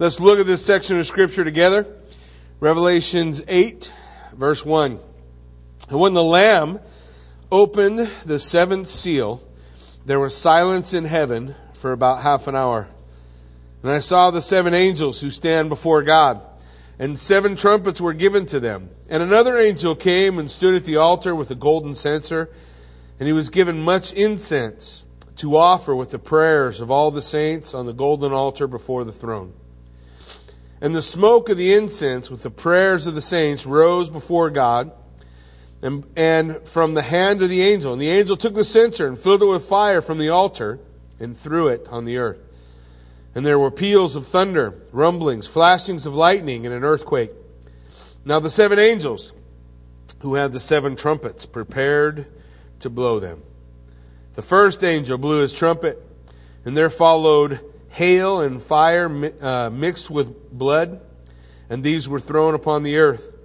Let's look at this section of Scripture together. Revelations 8, verse 1. And when the Lamb opened the seventh seal, there was silence in heaven for about half an hour. And I saw the seven angels who stand before God, and seven trumpets were given to them. And another angel came and stood at the altar with a golden censer, and he was given much incense to offer with the prayers of all the saints on the golden altar before the throne. And the smoke of the incense with the prayers of the saints rose before God and, and from the hand of the angel. And the angel took the censer and filled it with fire from the altar and threw it on the earth. And there were peals of thunder, rumblings, flashings of lightning, and an earthquake. Now the seven angels who had the seven trumpets prepared to blow them. The first angel blew his trumpet, and there followed hail and fire uh, mixed with blood, and these were thrown upon the earth.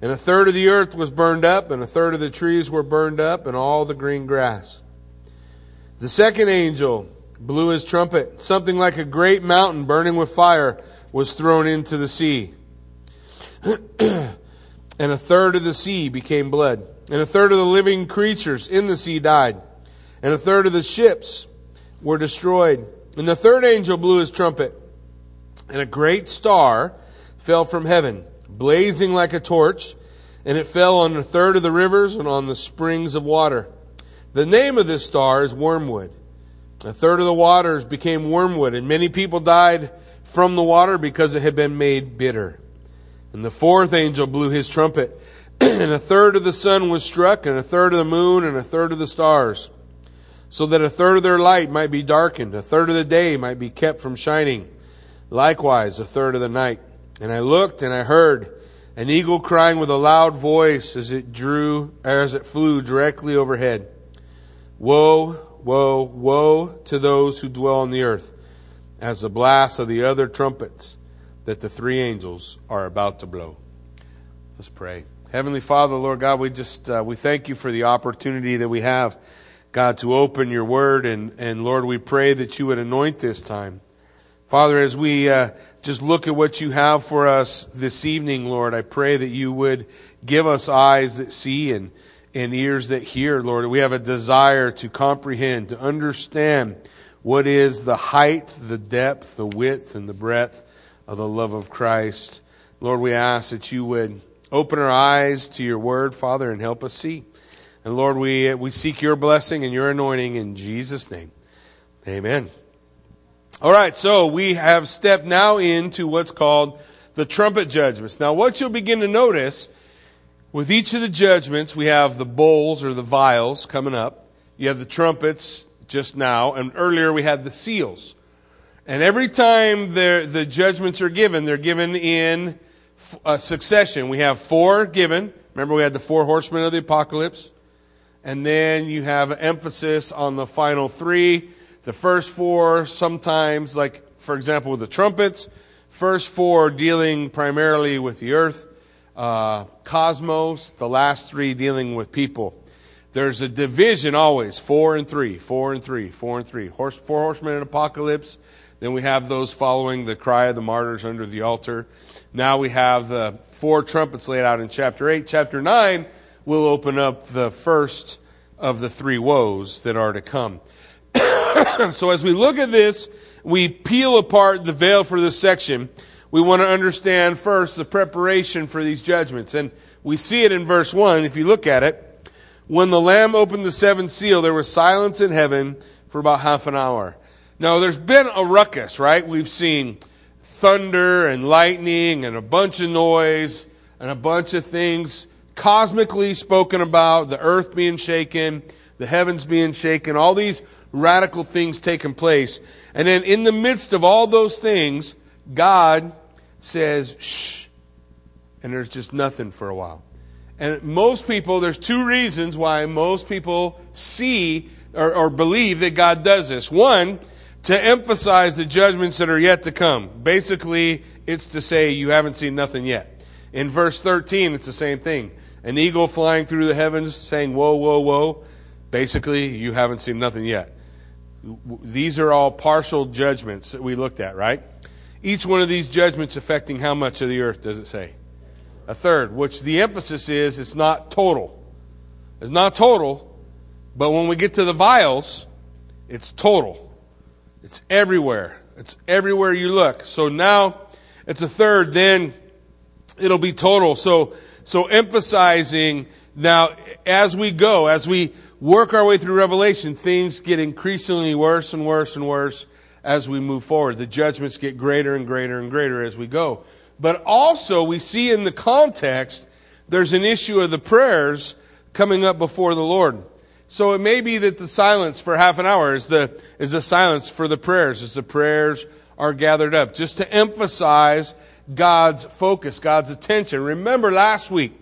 And a third of the earth was burned up, and a third of the trees were burned up, and all the green grass. The second angel blew his trumpet. Something like a great mountain burning with fire was thrown into the sea. and a third of the sea became blood. And a third of the living creatures in the sea died. And a third of the ships were destroyed. And the third angel blew his trumpet, and a great star fell from heaven, blazing like a torch, and it fell on a third of the rivers and on the springs of water. The name of this star is Wormwood. A third of the waters became wormwood, and many people died from the water because it had been made bitter. And the fourth angel blew his trumpet, and a third of the sun was struck, and a third of the moon, and a third of the stars so that a third of their light might be darkened, a third of the day might be kept from shining, likewise a third of the night. And I looked and I heard an eagle crying with a loud voice as it drew, as it flew directly overhead. Woe, woe, woe to those who dwell on the earth, as the blast of the other trumpets that the three angels are about to blow. Let's pray. Heavenly Father, Lord God, we just uh, we thank you for the opportunity that we have God, to open your word. And, and Lord, we pray that you would anoint this time. Father, as we uh, just look at what you have for us this evening, Lord, I pray that you would give us eyes that see and, and ears that hear, Lord. We have a desire to comprehend, to understand what is the height, the depth, the width, and the breadth of the love of Christ. Lord, we ask that you would open our eyes to your word, Father, and help us see. And Lord, we, we seek your blessing and your anointing in Jesus' name. Amen. All right, so we have stepped now into what's called the trumpet judgments. Now, what you'll begin to notice with each of the judgments, we have the bowls or the vials coming up. You have the trumpets just now, and earlier we had the seals. And every time the judgments are given, they're given in a succession. We have four given. Remember, we had the four horsemen of the apocalypse and then you have emphasis on the final three. The first four, sometimes, like for example with the trumpets, first four dealing primarily with the earth, uh, cosmos, the last three dealing with people. There's a division always, four and three, four and three, four and three. Horse, four horsemen in apocalypse. Then we have those following the cry of the martyrs under the altar. Now we have the four trumpets laid out in chapter 8. Chapter 9 we'll open up the first of the three woes that are to come. so as we look at this, we peel apart the veil for this section. We want to understand first the preparation for these judgments. And we see it in verse 1. If you look at it, when the Lamb opened the seventh seal, there was silence in heaven for about half an hour. Now, there's been a ruckus, right? We've seen thunder and lightning and a bunch of noise and a bunch of things cosmically spoken about, the earth being shaken, the heavens being shaken, all these radical things taking place. And then in the midst of all those things, God says, shh. And there's just nothing for a while. And most people, there's two reasons why most people see or, or believe that God does this. One, to emphasize the judgments that are yet to come. Basically, it's to say you haven't seen nothing yet. In verse 13, it's the same thing an eagle flying through the heavens saying, Woe, woe, woe. Basically, you haven't seen nothing yet. These are all partial judgments that we looked at, right? Each one of these judgments affecting how much of the earth does it say? A third, which the emphasis is it's not total. It's not total, but when we get to the vials, it's total. It's everywhere. It's everywhere you look. So now it's a third, then it'll be total. So, so emphasizing now as we go, as we work our way through Revelation, things get increasingly worse and worse and worse as we move forward. The judgments get greater and greater and greater as we go. But also, we see in the context, there's an issue of the prayers coming up before the Lord. So it may be that the silence for half an hour is the, is the silence for the prayers, as the prayers are gathered up, just to emphasize God's focus, God's attention. Remember last week,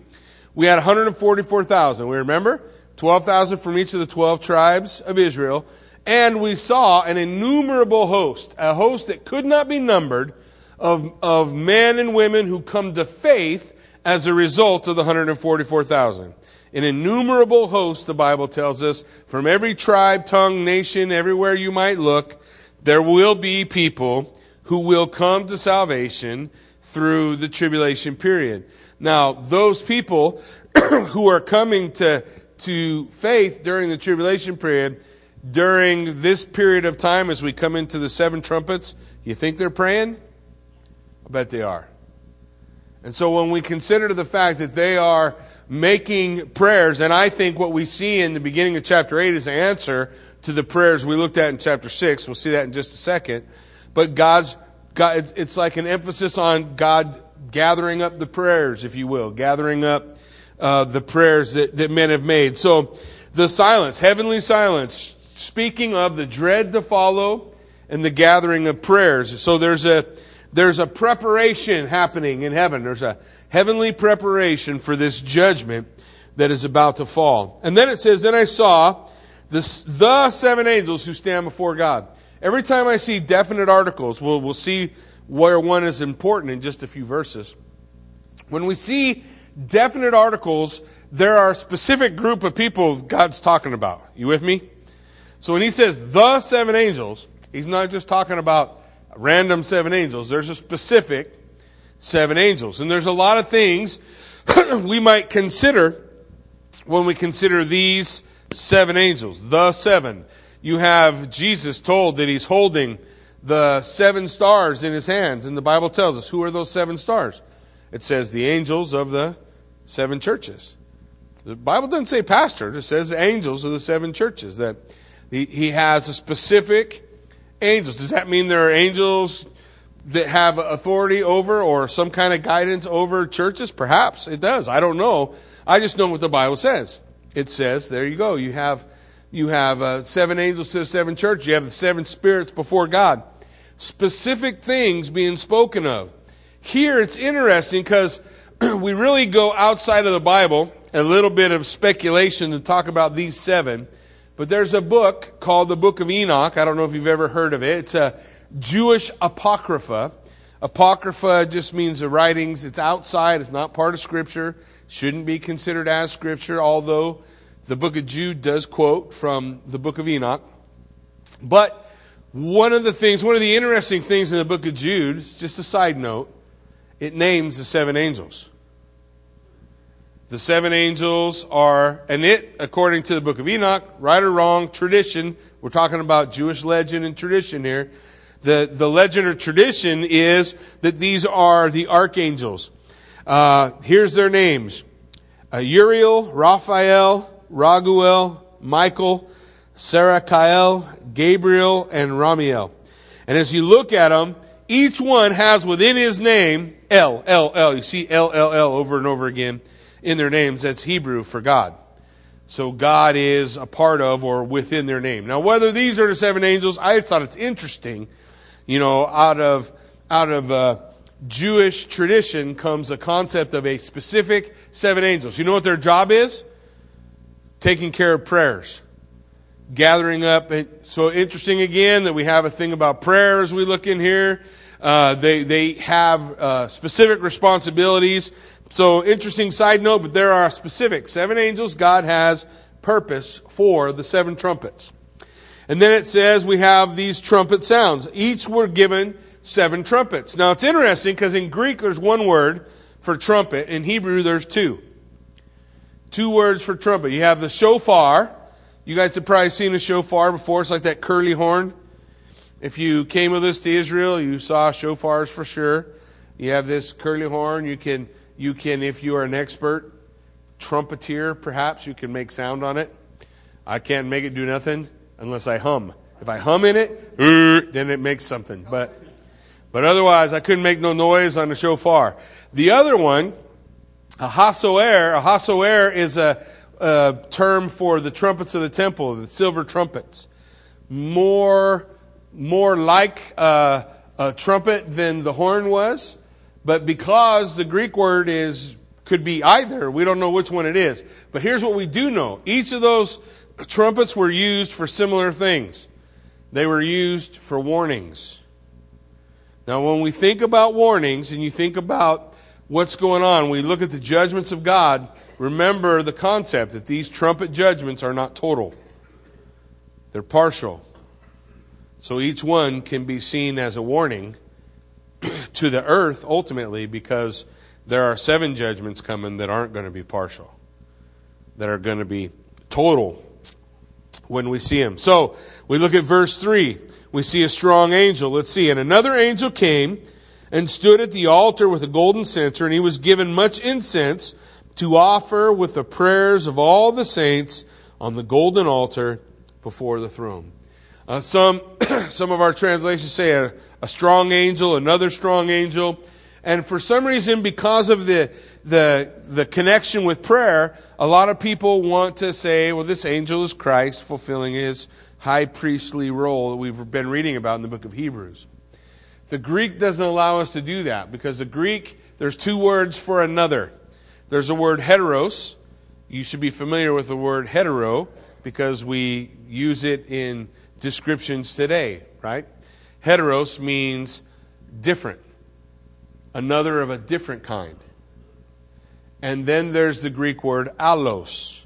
we had 144,000. We remember? 12,000 from each of the 12 tribes of Israel. And we saw an innumerable host, a host that could not be numbered of, of men and women who come to faith as a result of the 144,000. An innumerable host, the Bible tells us, from every tribe, tongue, nation, everywhere you might look, there will be people who will come to salvation through the tribulation period. Now, those people who are coming to, to faith during the tribulation period, during this period of time as we come into the seven trumpets, you think they're praying? I bet they are. And so when we consider the fact that they are making prayers, and I think what we see in the beginning of chapter 8 is an answer to the prayers we looked at in chapter 6. We'll see that in just a second. But God's, God, it's like an emphasis on God gathering up the prayers, if you will, gathering up uh, the prayers that, that men have made. So the silence, heavenly silence, speaking of the dread to follow and the gathering of prayers. So there's a there's a preparation happening in heaven. There's a heavenly preparation for this judgment that is about to fall. And then it says, Then I saw the, the seven angels who stand before God. Every time I see definite articles, we'll, we'll see where one is important in just a few verses. When we see definite articles, there are a specific group of people God's talking about. You with me? So when he says the seven angels, he's not just talking about random seven angels. There's a specific seven angels. And there's a lot of things we might consider when we consider these seven angels, the seven. You have Jesus told that he's holding the seven stars in his hands. And the Bible tells us who are those seven stars? It says the angels of the seven churches. The Bible doesn't say pastor, it says angels of the seven churches. That he, has a specific angels. Does that mean there are angels that have authority over or some kind of guidance over churches? Perhaps it does. I don't know. I just know what the Bible says. It says, there you go. You have, you have uh, seven angels to the seven churches. You have the seven spirits before God specific things being spoken of. Here it's interesting because we really go outside of the Bible, a little bit of speculation to talk about these seven. But there's a book called the Book of Enoch. I don't know if you've ever heard of it. It's a Jewish apocrypha. Apocrypha just means the writings. It's outside. It's not part of Scripture. Shouldn't be considered as Scripture, although the book of Jude does quote from the book of Enoch. But one of the things, one of the interesting things in the book of Jude, just a side note, it names the seven angels. The seven angels are, and it, according to the book of Enoch, right or wrong, tradition, we're talking about Jewish legend and tradition here. The, the legend or tradition is that these are the archangels. Uh, here's their names uh, Uriel, Raphael, Raguel, Michael, Sarakiel, Gabriel, and Ramiel. And as you look at them, each one has within his name L, L, L. You see L, L, L over and over again in their names. That's Hebrew for God. So God is a part of or within their name. Now, whether these are the seven angels, I thought it's interesting. You know, out of out of uh, Jewish tradition comes a concept of a specific seven angels. You know what their job is? Taking care of prayers gathering up. So interesting again that we have a thing about prayer as we look in here. Uh, they they have uh, specific responsibilities. So interesting side note, but there are specific seven angels. God has purpose for the seven trumpets. And then it says we have these trumpet sounds. Each were given seven trumpets. Now it's interesting because in Greek there's one word for trumpet. In Hebrew there's two. Two words for trumpet. You have the shofar. You guys have probably seen a shofar before. It's like that curly horn. If you came with us to Israel, you saw shofars for sure. You have this curly horn. You can, you can, if you are an expert trumpeter, perhaps you can make sound on it. I can't make it do nothing unless I hum. If I hum in it, then it makes something. But, but otherwise, I couldn't make no noise on the shofar. The other one, a hasoer, a hasoer is a, a term for the trumpets of the temple, the silver trumpets. More, more like a, a trumpet than the horn was, but because the Greek word is could be either, we don't know which one it is. But here's what we do know: each of those trumpets were used for similar things. They were used for warnings. Now, when we think about warnings and you think about what's going on, we look at the judgments of God, remember the concept that these trumpet judgments are not total, they're partial. So each one can be seen as a warning to the earth ultimately because there are seven judgments coming that aren't going to be partial, that are going to be total when we see him. So we look at verse 3. We see a strong angel. Let's see. And another angel came and stood at the altar with a golden censer, and he was given much incense to offer with the prayers of all the saints on the golden altar before the throne. Uh, some, some of our translations say a, a strong angel, another strong angel. And for some reason, because of the, the, the connection with prayer, a lot of people want to say, well, this angel is Christ fulfilling his high priestly role that we've been reading about in the book of Hebrews. The Greek doesn't allow us to do that because the Greek, there's two words for another. There's a word heteros. You should be familiar with the word hetero because we use it in descriptions today, right? Heteros means different, another of a different kind. And then there's the Greek word allos.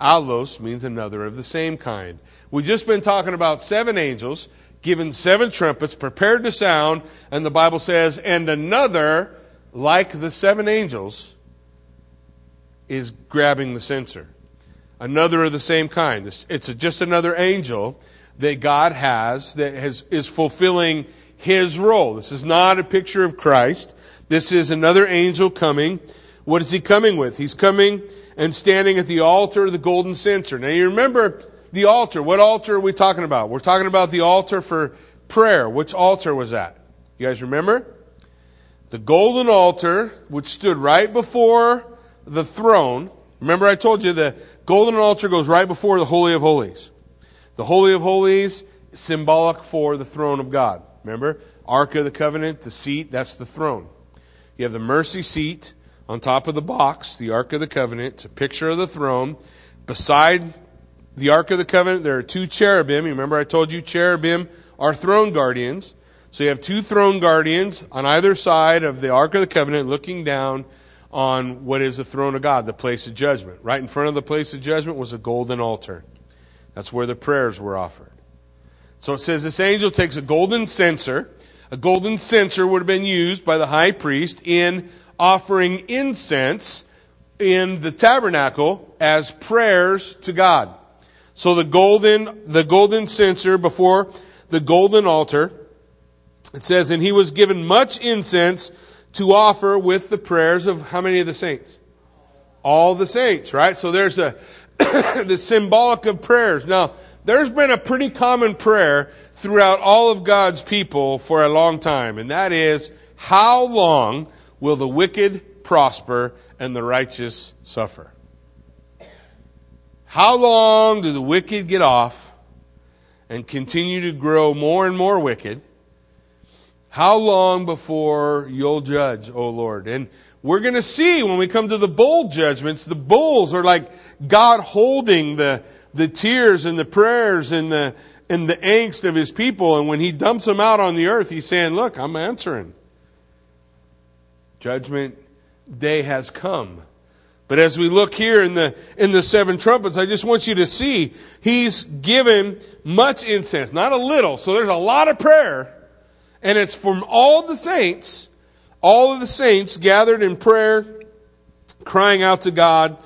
Allos means another of the same kind. We've just been talking about seven angels given seven trumpets, prepared to sound, and the Bible says, and another, like the seven angels, is grabbing the censer. Another of the same kind. It's just another angel that God has that has, is fulfilling his role. This is not a picture of Christ. This is another angel coming. What is he coming with? He's coming and standing at the altar of the golden censer. Now you remember the altar. What altar are we talking about? We're talking about the altar for prayer. Which altar was that? You guys remember? The golden altar, which stood right before the throne. Remember I told you the golden altar goes right before the Holy of Holies. The Holy of Holies, symbolic for the throne of God. Remember? Ark of the Covenant, the seat, that's the throne. You have the mercy seat on top of the box, the Ark of the Covenant. It's a picture of the throne. Beside the Ark of the Covenant, there are two cherubim. You remember I told you cherubim are throne guardians. So you have two throne guardians on either side of the Ark of the Covenant looking down on what is the throne of God, the place of judgment. Right in front of the place of judgment was a golden altar. That's where the prayers were offered. So it says this angel takes a golden censer. A golden censer would have been used by the high priest in offering incense in the tabernacle as prayers to God. So the golden, the golden censer before the golden altar, it says, and he was given much incense to offer with the prayers of how many of the saints? All the saints, right? So there's a, the symbolic of prayers. Now, there's been a pretty common prayer throughout all of God's people for a long time, and that is, how long will the wicked prosper and the righteous suffer? How long do the wicked get off and continue to grow more and more wicked? How long before you'll judge, O Lord? And we're going to see when we come to the bowl judgments, the bulls are like God holding the, the tears and the prayers and the, and the angst of his people. And when he dumps them out on the earth, he's saying, look, I'm answering. Judgment day has come. But as we look here in the, in the seven trumpets, I just want you to see he's given much incense, not a little. So there's a lot of prayer And it's from all the saints, all of the saints gathered in prayer, crying out to God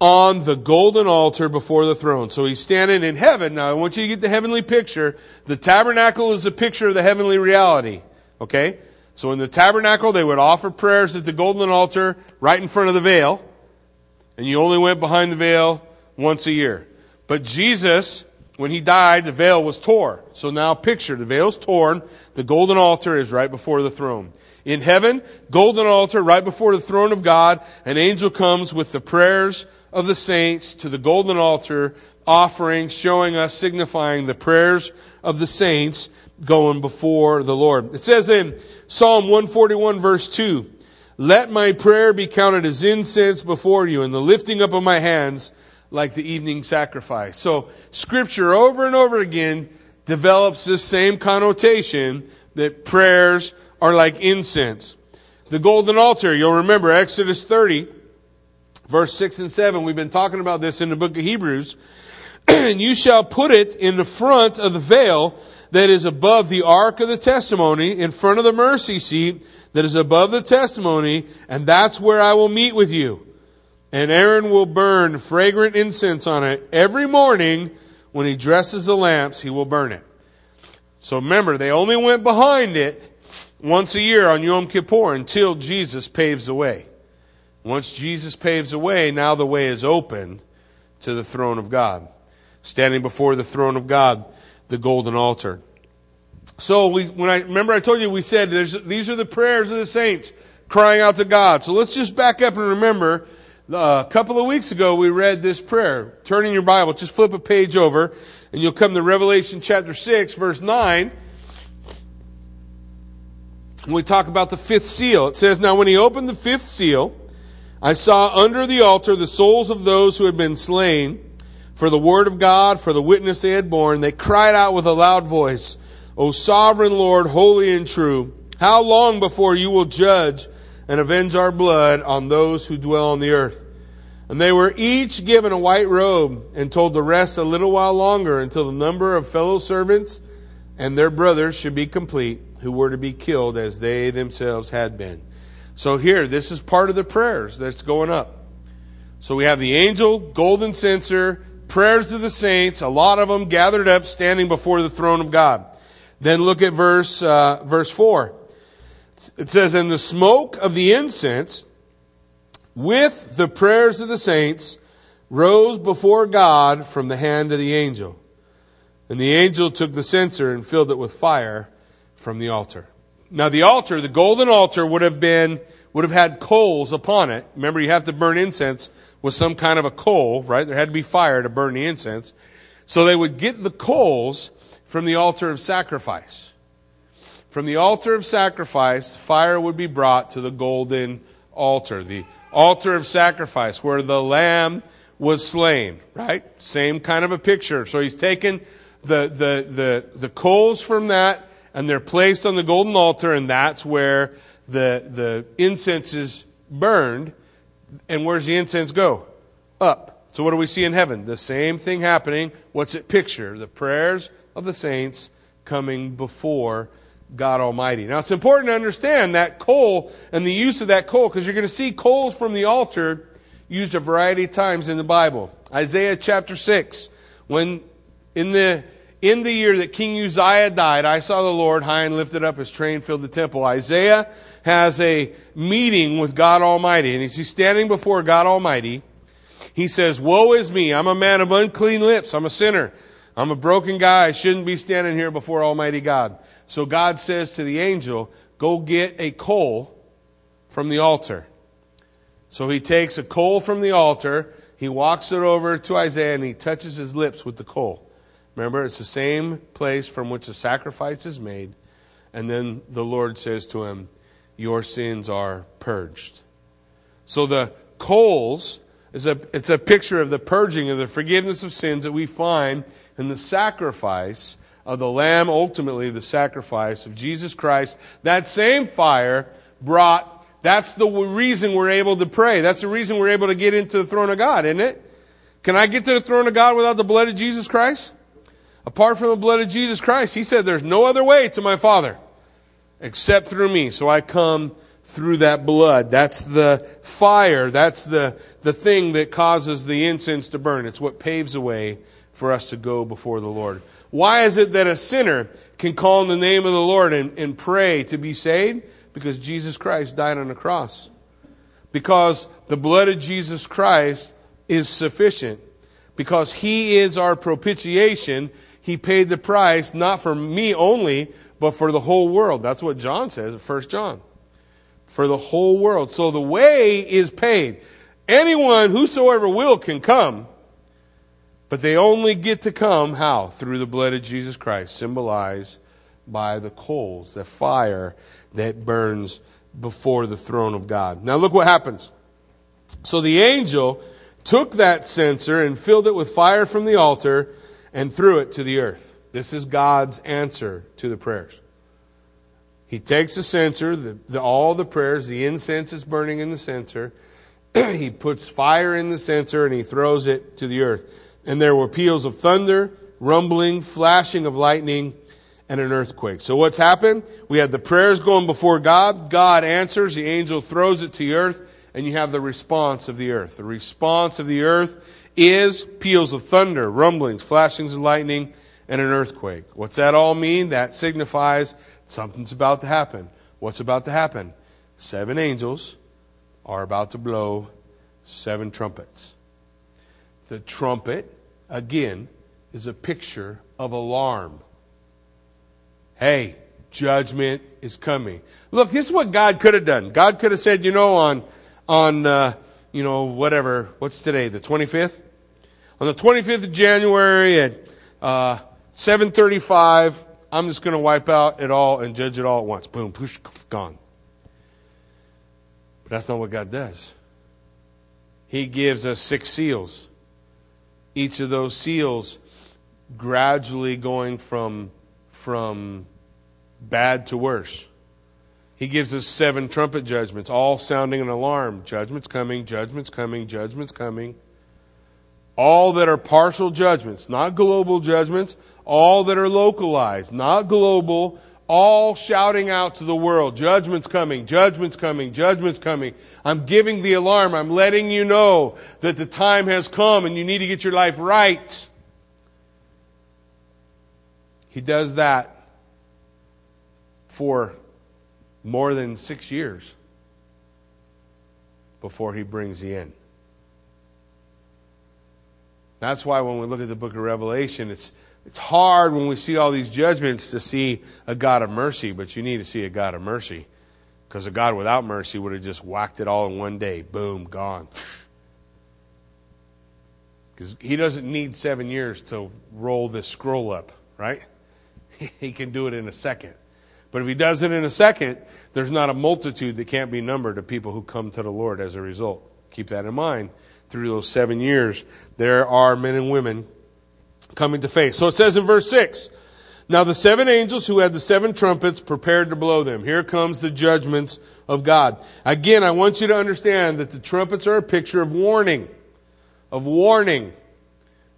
on the golden altar before the throne. So he's standing in heaven. Now I want you to get the heavenly picture. The tabernacle is a picture of the heavenly reality. Okay? So in the tabernacle, they would offer prayers at the golden altar right in front of the veil. And you only went behind the veil once a year. But Jesus, when he died, the veil was torn. So now picture, the veil's torn. The golden altar is right before the throne. In heaven, golden altar right before the throne of God, an angel comes with the prayers of the saints to the golden altar, offering, showing us, signifying the prayers of the saints going before the Lord. It says in Psalm 141 verse 2, Let my prayer be counted as incense before you and the lifting up of my hands like the evening sacrifice. So scripture over and over again develops this same connotation that prayers are like incense. The golden altar, you'll remember Exodus 30, verse 6 and 7. We've been talking about this in the book of Hebrews. and you shall put it in the front of the veil that is above the ark of the testimony, in front of the mercy seat that is above the testimony, and that's where I will meet with you. And Aaron will burn fragrant incense on it every morning when he dresses the lamps, he will burn it. So remember, they only went behind it once a year on Yom Kippur until Jesus paves the way. Once Jesus paves the way, now the way is open to the throne of God. Standing before the throne of God, the golden altar. So we, when I remember, I told you we said these are the prayers of the saints crying out to God. So let's just back up and remember. Uh, a couple of weeks ago, we read this prayer. Turn in your Bible, just flip a page over, and you'll come to Revelation chapter 6, verse 9. And we talk about the fifth seal. It says, Now when he opened the fifth seal, I saw under the altar the souls of those who had been slain for the word of God, for the witness they had borne. They cried out with a loud voice, O sovereign Lord, holy and true, how long before you will judge and avenge our blood on those who dwell on the earth? And they were each given a white robe and told the rest a little while longer until the number of fellow servants and their brothers should be complete who were to be killed as they themselves had been. So here, this is part of the prayers that's going up. So we have the angel, golden censer, prayers of the saints, a lot of them gathered up, standing before the throne of God. Then look at verse uh, verse four. It says, "And the smoke of the incense, with the prayers of the saints, rose before God from the hand of the angel. And the angel took the censer and filled it with fire from the altar." Now the altar, the golden altar, would have been, would have had coals upon it. Remember, you have to burn incense with some kind of a coal, right? There had to be fire to burn the incense. So they would get the coals from the altar of sacrifice. From the altar of sacrifice, fire would be brought to the golden altar, the altar of sacrifice, where the lamb was slain, right? Same kind of a picture. So he's taken the, the, the, the coals from that and they're placed on the golden altar, and that's where the, the incense is burned. And where's the incense go? Up. So what do we see in heaven? The same thing happening. What's it picture? The prayers of the saints coming before God Almighty. Now it's important to understand that coal and the use of that coal because you're going to see coals from the altar used a variety of times in the Bible. Isaiah chapter 6, when in the in the year that King Uzziah died, I saw the Lord high and lifted up, his train filled the temple. Isaiah has a meeting with God Almighty, and he's standing before God Almighty, he says, Woe is me, I'm a man of unclean lips, I'm a sinner, I'm a broken guy, I shouldn't be standing here before Almighty God. So God says to the angel, Go get a coal from the altar. So he takes a coal from the altar, he walks it over to Isaiah, and he touches his lips with the coal. Remember, it's the same place from which the sacrifice is made. And then the Lord says to him, Your sins are purged. So the coals is a, it's a picture of the purging of the forgiveness of sins that we find in the sacrifice of the Lamb, ultimately the sacrifice of Jesus Christ. That same fire brought, that's the reason we're able to pray. That's the reason we're able to get into the throne of God, isn't it? Can I get to the throne of God without the blood of Jesus Christ? Apart from the blood of Jesus Christ, he said, There's no other way to my Father. except through me. So I come through that blood. That's the fire. That's the, the thing that causes the incense to burn. It's what paves the way for us to go before the Lord. Why is it that a sinner can call on the name of the Lord and, and pray to be saved? Because Jesus Christ died on the cross. Because the blood of Jesus Christ is sufficient. Because he is our propitiation. He paid the price, not for me only, but for the whole world. That's what John says, in 1 John. For the whole world. So the way is paid. Anyone, whosoever will, can come. But they only get to come how? Through the blood of Jesus Christ, symbolized by the coals, the fire that burns before the throne of God. Now look what happens. So the angel took that censer and filled it with fire from the altar and threw it to the earth. This is God's answer to the prayers. He takes the censer, the, the, all the prayers, the incense is burning in the censer. he puts fire in the censer and he throws it to the earth and there were peals of thunder, rumbling, flashing of lightning, and an earthquake. So what's happened? We had the prayers going before God. God answers. The angel throws it to the earth, and you have the response of the earth. The response of the earth is peals of thunder, rumblings, flashings of lightning, and an earthquake. What's that all mean? That signifies something's about to happen. What's about to happen? Seven angels are about to blow seven trumpets. The trumpet, again, is a picture of alarm. Hey, judgment is coming. Look, this is what God could have done. God could have said, you know, on, on, uh, you know, whatever, what's today, the 25th? On the 25th of January at, uh, 735, I'm just going to wipe out it all and judge it all at once. Boom, push, gone. But that's not what God does. He gives us six seals each of those seals gradually going from, from bad to worse. He gives us seven trumpet judgments, all sounding an alarm. Judgment's coming, judgment's coming, judgment's coming. All that are partial judgments, not global judgments, all that are localized, not global, all shouting out to the world, judgment's coming, judgment's coming, judgment's coming. I'm giving the alarm. I'm letting you know that the time has come and you need to get your life right. He does that for more than six years before he brings the end. That's why when we look at the book of Revelation, it's it's hard when we see all these judgments to see a God of mercy, but you need to see a God of mercy. Because a God without mercy would have just whacked it all in one day. Boom, gone. Because he doesn't need seven years to roll this scroll up, right? he can do it in a second. But if he does it in a second, there's not a multitude that can't be numbered of people who come to the Lord as a result. Keep that in mind. Through those seven years, there are men and women coming to faith. So it says in verse 6, now the seven angels who had the seven trumpets prepared to blow them. Here comes the judgments of God. Again, I want you to understand that the trumpets are a picture of warning. Of warning.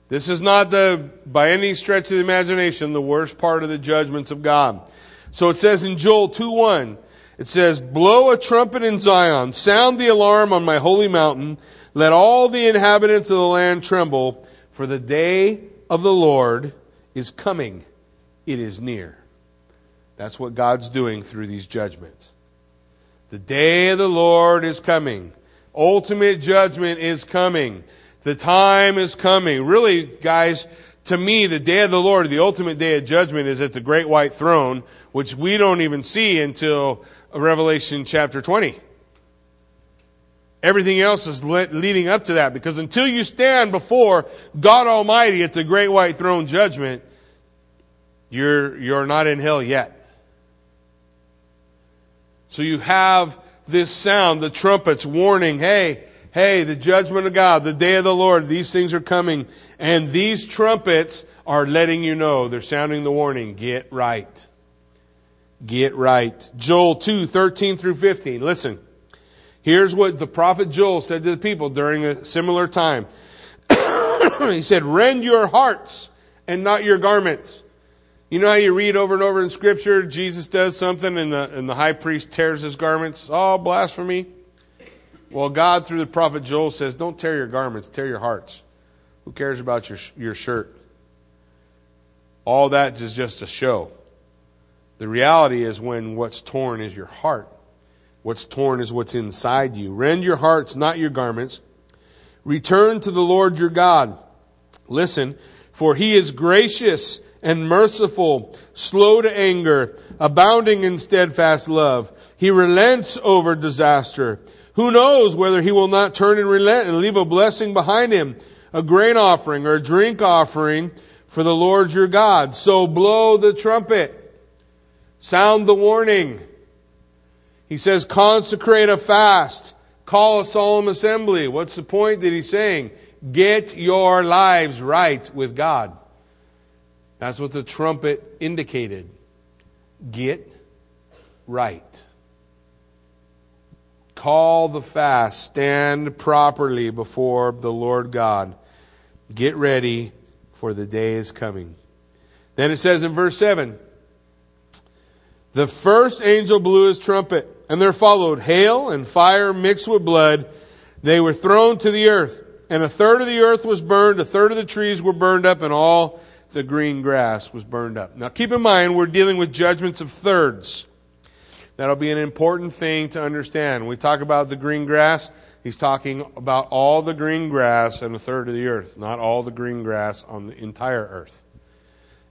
This is not the, by any stretch of the imagination, the worst part of the judgments of God. So it says in Joel 2-1, it says, Blow a trumpet in Zion, sound the alarm on my holy mountain, let all the inhabitants of the land tremble, for the day of the Lord is coming, it is near. That's what God's doing through these judgments. The day of the Lord is coming. Ultimate judgment is coming. The time is coming. Really, guys, to me, the day of the Lord, the ultimate day of judgment is at the great white throne, which we don't even see until Revelation chapter 20. Everything else is leading up to that because until you stand before God Almighty at the great white throne judgment, you're, you're not in hell yet. So you have this sound, the trumpets warning, hey, hey, the judgment of God, the day of the Lord, these things are coming. And these trumpets are letting you know, they're sounding the warning, get right. Get right. Joel 2, 13 through 15. Listen. Here's what the prophet Joel said to the people during a similar time. he said, Rend your hearts and not your garments. You know how you read over and over in Scripture, Jesus does something and the, and the high priest tears his garments? Oh, blasphemy. Well, God, through the prophet Joel, says, Don't tear your garments, tear your hearts. Who cares about your, your shirt? All that is just a show. The reality is when what's torn is your heart. What's torn is what's inside you. Rend your hearts, not your garments. Return to the Lord your God. Listen, for he is gracious and merciful, slow to anger, abounding in steadfast love. He relents over disaster. Who knows whether he will not turn and relent and leave a blessing behind him, a grain offering or a drink offering for the Lord your God. So blow the trumpet. Sound the warning. He says, consecrate a fast. Call a solemn assembly. What's the point that he's saying? Get your lives right with God. That's what the trumpet indicated. Get right. Call the fast. Stand properly before the Lord God. Get ready, for the day is coming. Then it says in verse 7 The first angel blew his trumpet, and there followed hail and fire mixed with blood. They were thrown to the earth, and a third of the earth was burned, a third of the trees were burned up, and all the green grass was burned up. Now keep in mind, we're dealing with judgments of thirds. That'll be an important thing to understand. We talk about the green grass, he's talking about all the green grass and a third of the earth, not all the green grass on the entire earth.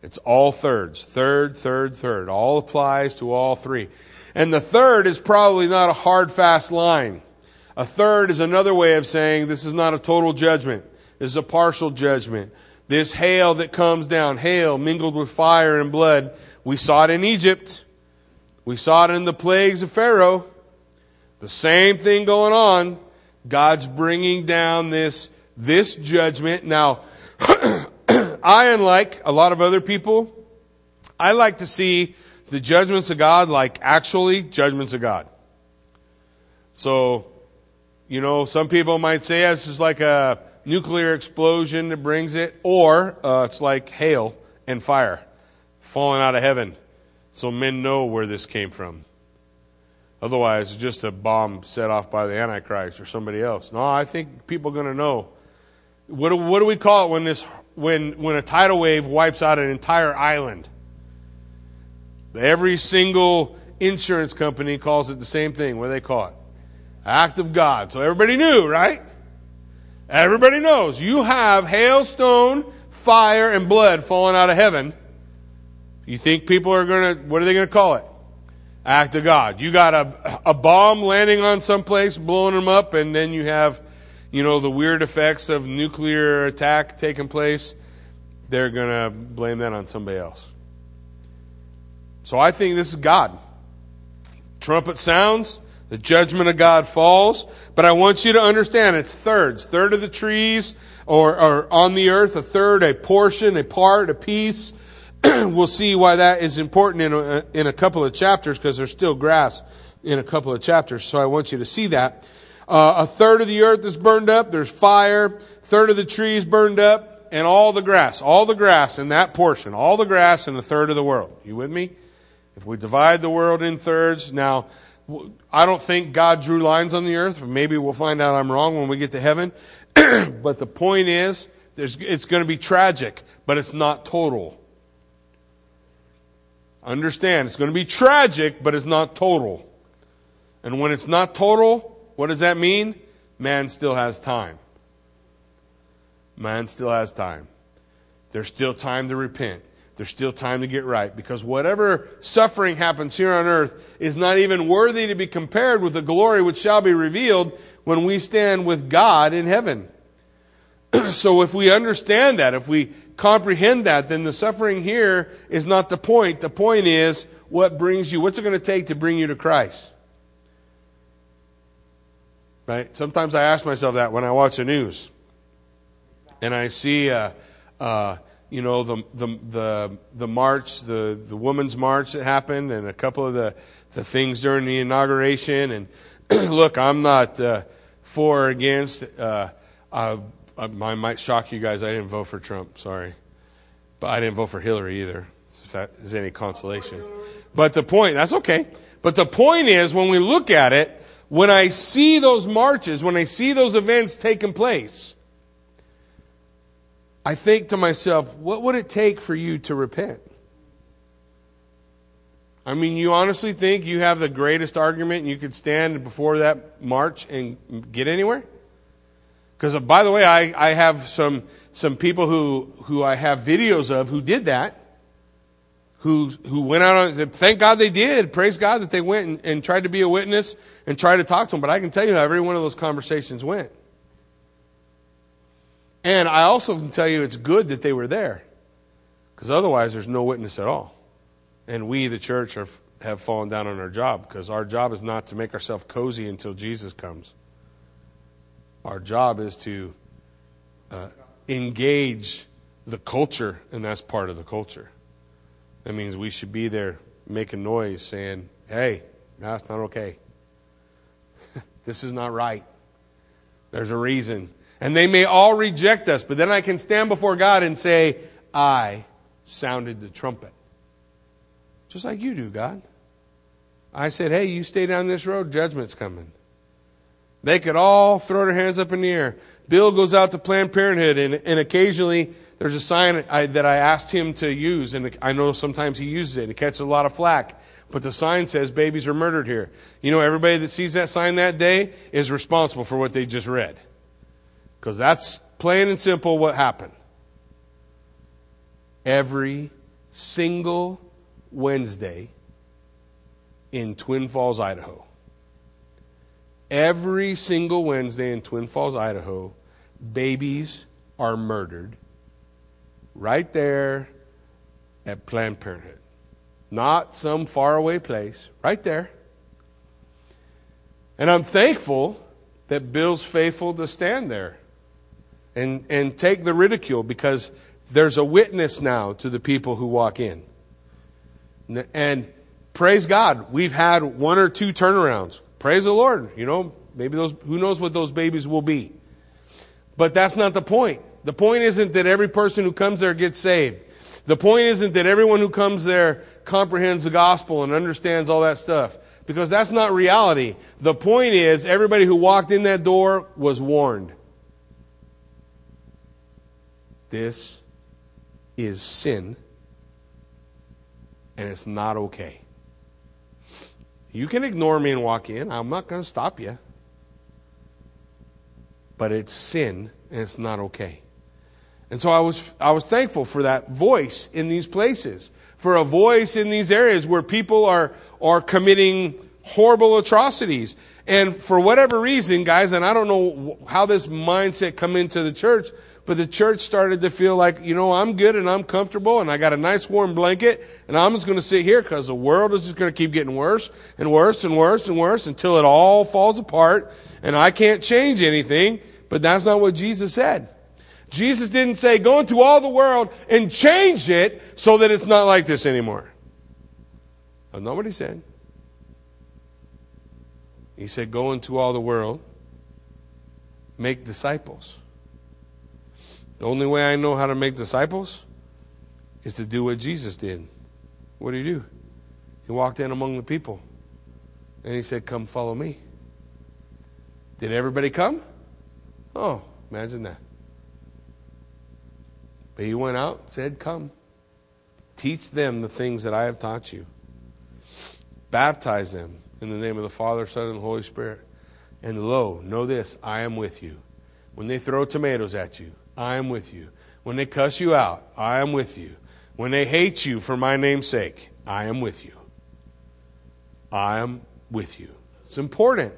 It's all thirds. Third, third, third. All applies to all three. And the third is probably not a hard, fast line. A third is another way of saying this is not a total judgment. This is a partial judgment. This hail that comes down, hail mingled with fire and blood, we saw it in Egypt. We saw it in the plagues of Pharaoh. The same thing going on. God's bringing down this, this judgment. Now, I, unlike a lot of other people, I like to see the judgments of God like actually judgments of God. So, you know, some people might say yeah, is like a nuclear explosion that brings it, or uh, it's like hail and fire falling out of heaven so men know where this came from. Otherwise, it's just a bomb set off by the Antichrist or somebody else. No, I think people are going to know. What do, what do we call it when, this, when, when a tidal wave wipes out an entire island? Every single insurance company calls it the same thing. What do they call it? Act of God. So everybody knew, right? Everybody knows you have hailstone, fire, and blood falling out of heaven. You think people are going to, what are they going to call it? Act of God. You got a, a bomb landing on some place, blowing them up, and then you have, you know, the weird effects of nuclear attack taking place. They're going to blame that on somebody else. So I think this is God. Trumpet sounds, the judgment of God falls, but I want you to understand it's thirds. Third of the trees or, or on the earth, a third, a portion, a part, a piece. we'll see why that is important in a, in a couple of chapters because there's still grass in a couple of chapters. So I want you to see that. Uh, a third of the earth is burned up. There's fire. Third of the trees burned up and all the grass, all the grass in that portion, all the grass in a third of the world. You with me? If we divide the world in thirds, now I don't think God drew lines on the earth. But maybe we'll find out I'm wrong when we get to heaven. but the point is, it's going to be tragic, but it's not total. Understand, it's going to be tragic, but it's not total. And when it's not total, what does that mean? Man still has time. Man still has time. There's still time to repent. There's still time to get right because whatever suffering happens here on earth is not even worthy to be compared with the glory which shall be revealed when we stand with God in heaven. so if we understand that, if we comprehend that, then the suffering here is not the point. The point is what brings you, what's it going to take to bring you to Christ? Right? Sometimes I ask myself that when I watch the news and I see, uh, uh, you know, the, the, the, the march, the, the women's march that happened, and a couple of the, the things during the inauguration. And look, I'm not uh, for or against. Uh, uh, Uh, I might shock you guys. I didn't vote for Trump. Sorry, but I didn't vote for Hillary either. If that is any consolation. But the point, that's okay. But the point is, when we look at it, when I see those marches, when I see those events taking place, I think to myself, what would it take for you to repent? I mean, you honestly think you have the greatest argument and you could stand before that march and get anywhere? Because, uh, by the way, I, I have some, some people who, who I have videos of who did that, who, who went out on, thank God they did. Praise God that they went and, and tried to be a witness and tried to talk to them. But I can tell you how every one of those conversations went. And I also can tell you it's good that they were there, because otherwise there's no witness at all. And we, the church, are, have fallen down on our job because our job is not to make ourselves cozy until Jesus comes. Our job is to uh, engage the culture, and that's part of the culture. That means we should be there making noise, saying, hey, that's not okay. this is not right. There's a reason. And they may all reject us, but then I can stand before God and say, I sounded the trumpet. Just like you do, God. I said, hey, you stay down this road, judgment's coming. They could all throw their hands up in the air. Bill goes out to Planned Parenthood, and, and occasionally there's a sign I, that I asked him to use, and I know sometimes he uses it, he catches a lot of flack. But the sign says babies are murdered here. You know, everybody that sees that sign that day is responsible for what they just read. Because that's plain and simple what happened. Every single Wednesday in Twin Falls, Idaho. Every single Wednesday in Twin Falls, Idaho, babies are murdered right there at Planned Parenthood. Not some faraway place, right there. And I'm thankful that Bill's faithful to stand there and, and take the ridicule because there's a witness now to the people who walk in. And praise God, we've had one or two turnarounds. Praise the Lord. You know, maybe those, who knows what those babies will be. But that's not the point. The point isn't that every person who comes there gets saved. The point isn't that everyone who comes there comprehends the gospel and understands all that stuff. Because that's not reality. The point is, everybody who walked in that door was warned. This is sin and it's not okay. You can ignore me and walk in. I'm not going to stop you. But it's sin and it's not okay. And so I was, I was thankful for that voice in these places, for a voice in these areas where people are, are committing horrible atrocities. And for whatever reason, guys, and I don't know how this mindset come into the church, but the church started to feel like, you know, I'm good and I'm comfortable and I got a nice warm blanket and I'm just going to sit here because the world is just going to keep getting worse and worse and worse and worse until it all falls apart and I can't change anything. But that's not what Jesus said. Jesus didn't say, go into all the world and change it so that it's not like this anymore. That's not what he said. He said, go into all the world, make disciples. The only way I know how to make disciples is to do what Jesus did. What did he do? He walked in among the people and he said, Come follow me. Did everybody come? Oh, imagine that. But he went out, said, Come. Teach them the things that I have taught you. Baptize them in the name of the Father, Son, and the Holy Spirit. And lo, know this I am with you. When they throw tomatoes at you, I am with you. When they cuss you out, I am with you. When they hate you for my name's sake, I am with you. I am with you. It's important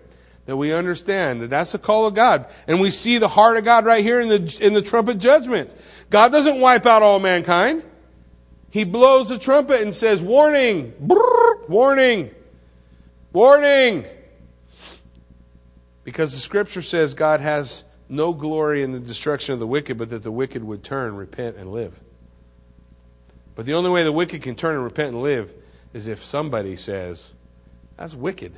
that we understand that that's the call of God. And we see the heart of God right here in the, in the trumpet judgment. God doesn't wipe out all mankind. He blows the trumpet and says, warning, brrr, warning, warning. Because the scripture says God has no glory in the destruction of the wicked, but that the wicked would turn, repent, and live. But the only way the wicked can turn and repent and live is if somebody says, That's wicked.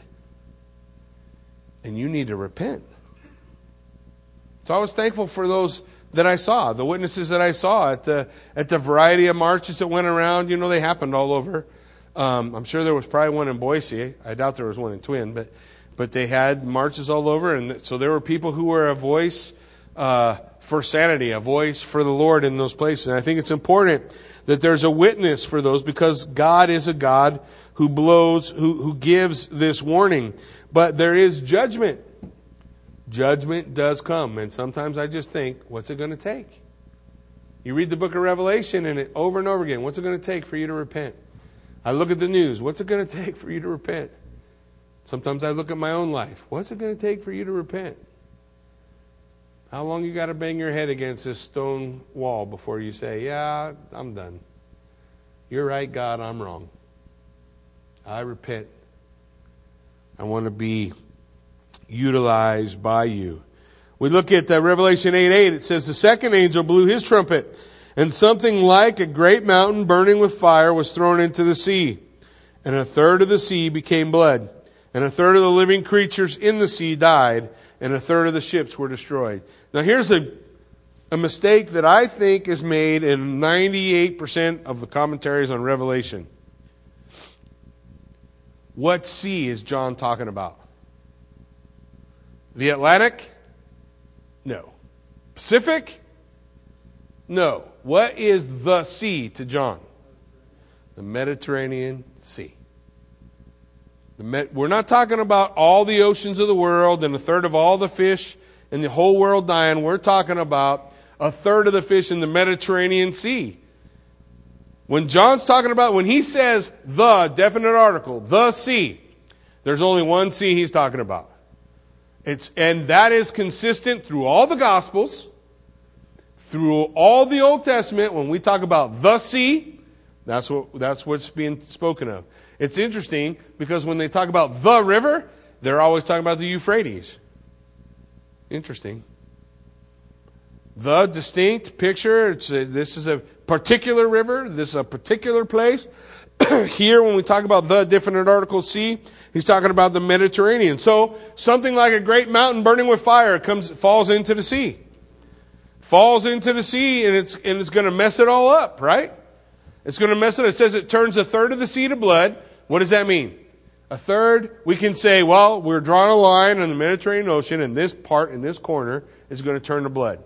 And you need to repent. So I was thankful for those, that I saw, the witnesses that I saw at the, at the variety of marches that went around. You know, they happened all over. Um, I'm sure there was probably one in Boise. I doubt there was one in Twin, but, but they had marches all over. And so there were people who were a voice uh, for sanity, a voice for the Lord in those places. And I think it's important that there's a witness for those because God is a God who blows, who, who gives this warning. But there is judgment. Judgment does come. And sometimes I just think, what's it going to take? You read the book of Revelation and it over and over again. What's it going to take for you to repent? I look at the news. What's it going to take for you to repent? Sometimes I look at my own life. What's it going to take for you to repent? How long you got to bang your head against this stone wall before you say, "Yeah, I'm done." You're right, God, I'm wrong. I repent. I want to be utilized by you. We look at uh, Revelation 8 8. It says, The second angel blew his trumpet, and something like a great mountain burning with fire was thrown into the sea. And a third of the sea became blood, and a third of the living creatures in the sea died, and a third of the ships were destroyed. Now, here's a, a mistake that I think is made in 98% of the commentaries on Revelation. What sea is John talking about? The Atlantic? No. Pacific? No. What is the sea to John? The Mediterranean Sea. We're not talking about all the oceans of the world and a third of all the fish in the whole world dying. We're talking about a third of the fish in the Mediterranean Sea. When John's talking about, when he says the definite article, the sea, there's only one sea he's talking about. It's, and that is consistent through all the Gospels, through all the Old Testament. When we talk about the sea, that's, what, that's what's being spoken of. It's interesting because when they talk about the river, they're always talking about the Euphrates. Interesting. The distinct picture, a, this is a particular river, this is a particular place. Here, when we talk about the definite article sea, he's talking about the Mediterranean. So, something like a great mountain burning with fire comes, falls into the sea. Falls into the sea and it's, and it's going to mess it all up, right? It's going to mess it up. It says it turns a third of the sea to blood. What does that mean? A third, we can say, well, we're drawing a line on the Mediterranean Ocean and this part in this corner is going to turn to blood.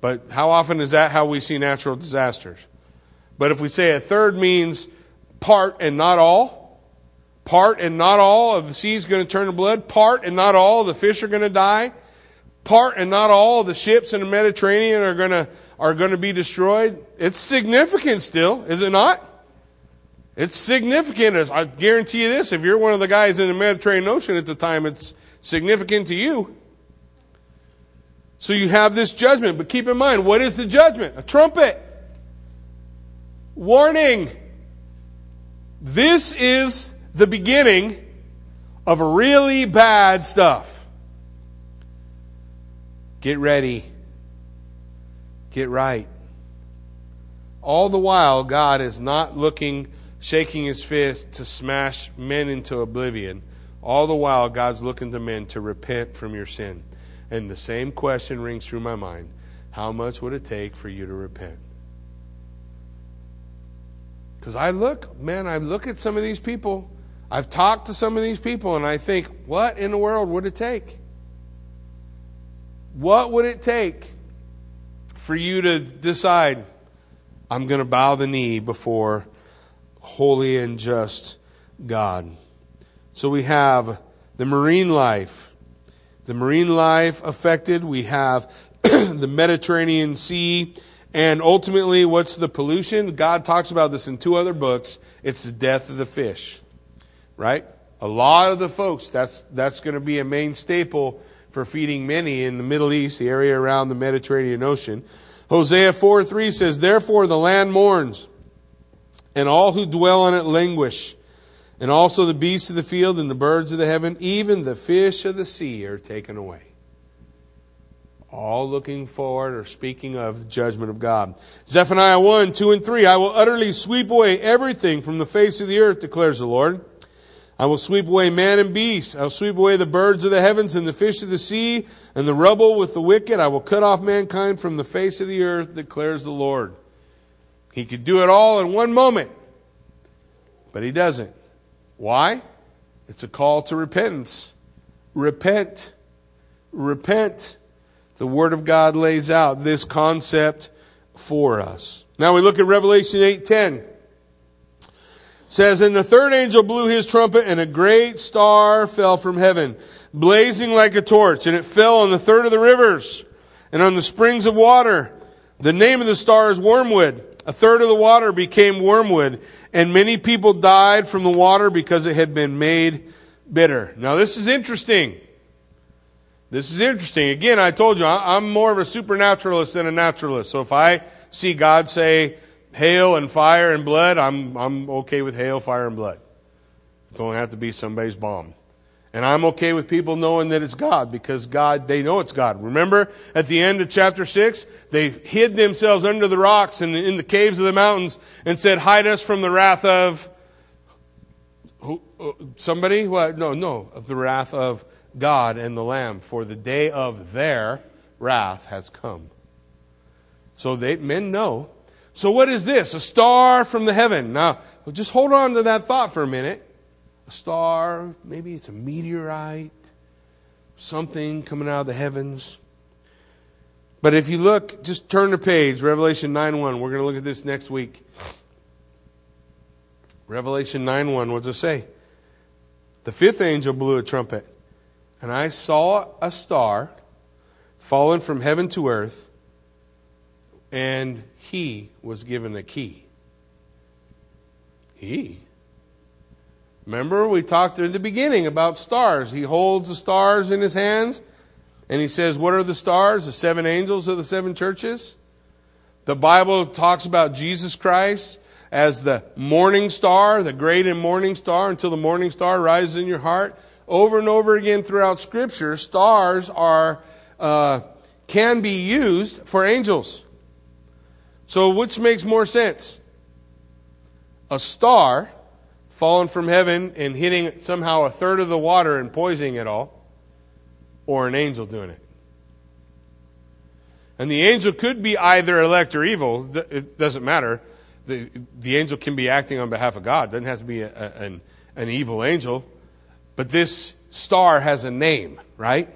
But how often is that how we see natural disasters? But if we say a third means part and not all, part and not all of the sea is going to turn to blood, part and not all of the fish are going to die, part and not all of the ships in the Mediterranean are going to, are going to be destroyed, it's significant still, is it not? It's significant. I guarantee you this if you're one of the guys in the Mediterranean Ocean at the time, it's significant to you. So you have this judgment, but keep in mind, what is the judgment? A trumpet. Warning. This is the beginning of really bad stuff. Get ready. Get right. All the while, God is not looking, shaking his fist to smash men into oblivion. All the while, God's looking to men to repent from your sin. And the same question rings through my mind How much would it take for you to repent? Because I look, man, I look at some of these people. I've talked to some of these people and I think, what in the world would it take? What would it take for you to decide, I'm going to bow the knee before holy and just God? So we have the marine life the marine life affected. We have the Mediterranean Sea. And ultimately, what's the pollution? God talks about this in two other books. It's the death of the fish, right? A lot of the folks, that's, that's going to be a main staple for feeding many in the Middle East, the area around the Mediterranean Ocean. Hosea 4 3 says, Therefore the land mourns, and all who dwell on it languish. And also the beasts of the field and the birds of the heaven, even the fish of the sea are taken away. All looking forward or speaking of the judgment of God. Zephaniah 1, 2, and 3. I will utterly sweep away everything from the face of the earth, declares the Lord. I will sweep away man and beast. I will sweep away the birds of the heavens and the fish of the sea and the rubble with the wicked. I will cut off mankind from the face of the earth, declares the Lord. He could do it all in one moment, but he doesn't. Why? It's a call to repentance. Repent. Repent. The Word of God lays out this concept for us. Now we look at Revelation 8:10 says, And the third angel blew his trumpet, and a great star fell from heaven, blazing like a torch, and it fell on the third of the rivers and on the springs of water. The name of the star is wormwood. A third of the water became wormwood, and many people died from the water because it had been made bitter. Now, this is interesting. This is interesting. Again, I told you, I'm more of a supernaturalist than a naturalist. So if I see God say, hail and fire and blood, I'm, I'm okay with hail, fire, and blood. It don't have to be somebody's bomb. And I'm okay with people knowing that it's God because God, they know it's God. Remember at the end of chapter 6, they hid themselves under the rocks and in the caves of the mountains and said, hide us from the wrath of who, uh, somebody? What? No, no, of the wrath of God and the Lamb, for the day of their wrath has come. So they, men know so, what is this? A star from the heaven. Now, just hold on to that thought for a minute. A star, maybe it's a meteorite, something coming out of the heavens. But if you look, just turn the page, Revelation 9 1. We're going to look at this next week. Revelation 9 1, what does it say? The fifth angel blew a trumpet, and I saw a star fallen from heaven to earth and he was given a key. He. Remember, we talked in the beginning about stars. He holds the stars in his hands, and he says, What are the stars? The seven angels of the seven churches. The Bible talks about Jesus Christ as the morning star, the great and morning star, until the morning star rises in your heart. Over and over again throughout Scripture, stars are uh, can be used for angels. So, which makes more sense? A star falling from heaven and hitting somehow a third of the water and poisoning it all, or an angel doing it? And the angel could be either elect or evil. It doesn't matter. The, the angel can be acting on behalf of God. It doesn't have to be a, a, an, an evil angel. But this star has a name, right?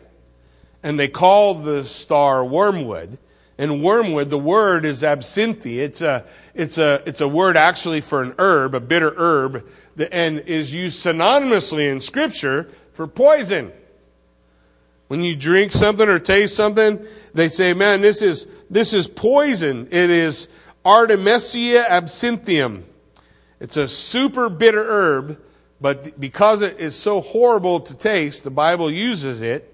And they call the star wormwood. And wormwood, the word is absinthe. It's a, it's a, it's a word actually for an herb, a bitter herb, and is used synonymously in Scripture for poison. When you drink something or taste something, they say, man, this is, this is poison. It is Artemisia absinthium. It's a super bitter herb, but because it is so horrible to taste, the Bible uses it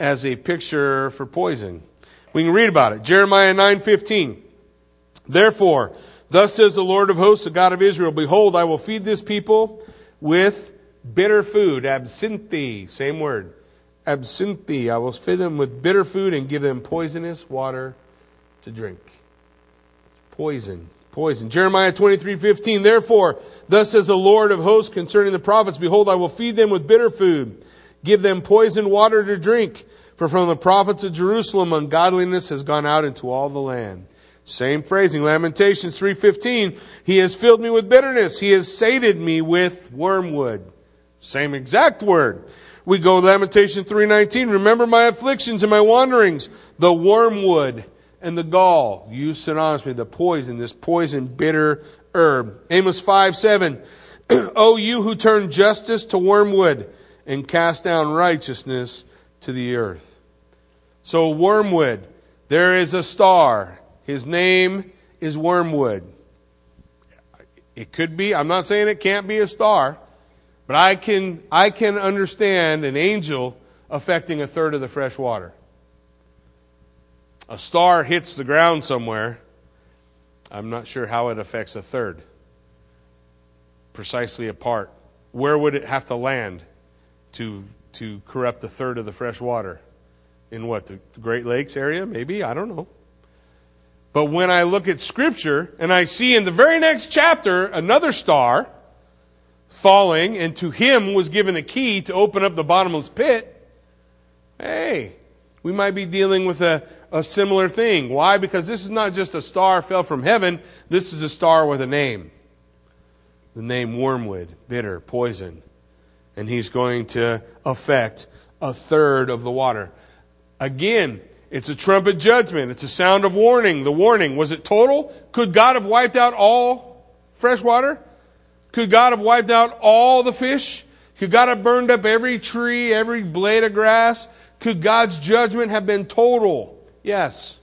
as a picture for poison. We can read about it. Jeremiah 9:15. Therefore, thus says the Lord of hosts, the God of Israel, behold, I will feed this people with bitter food, absinthe, same word. Absinthe. I will feed them with bitter food and give them poisonous water to drink. Poison. Poison. Jeremiah 23, 15. Therefore, thus says the Lord of hosts concerning the prophets, Behold, I will feed them with bitter food, give them poisoned water to drink. For from the prophets of Jerusalem ungodliness has gone out into all the land. Same phrasing, Lamentations 3:15, he has filled me with bitterness, he has sated me with wormwood. Same exact word. We go Lamentation 3:19, remember my afflictions and my wanderings, the wormwood and the gall, used synonymously, the poison, this poison bitter herb. Amos 5:7, O you who turn justice to wormwood and cast down righteousness to the earth. So, wormwood, there is a star. His name is wormwood. It could be, I'm not saying it can't be a star, but I can, I can understand an angel affecting a third of the fresh water. A star hits the ground somewhere. I'm not sure how it affects a third. Precisely apart. Where would it have to land to to corrupt a third of the fresh water. In what, the Great Lakes area? Maybe? I don't know. But when I look at Scripture and I see in the very next chapter another star falling, and to him was given a key to open up the bottomless pit. Hey, we might be dealing with a, a similar thing. Why? Because this is not just a star fell from heaven, this is a star with a name. The name wormwood, bitter, poison. And he's going to affect a third of the water. Again, it's a trumpet judgment. It's a sound of warning. The warning, was it total? Could God have wiped out all fresh water? Could God have wiped out all the fish? Could God have burned up every tree, every blade of grass? Could God's judgment have been total? Yes.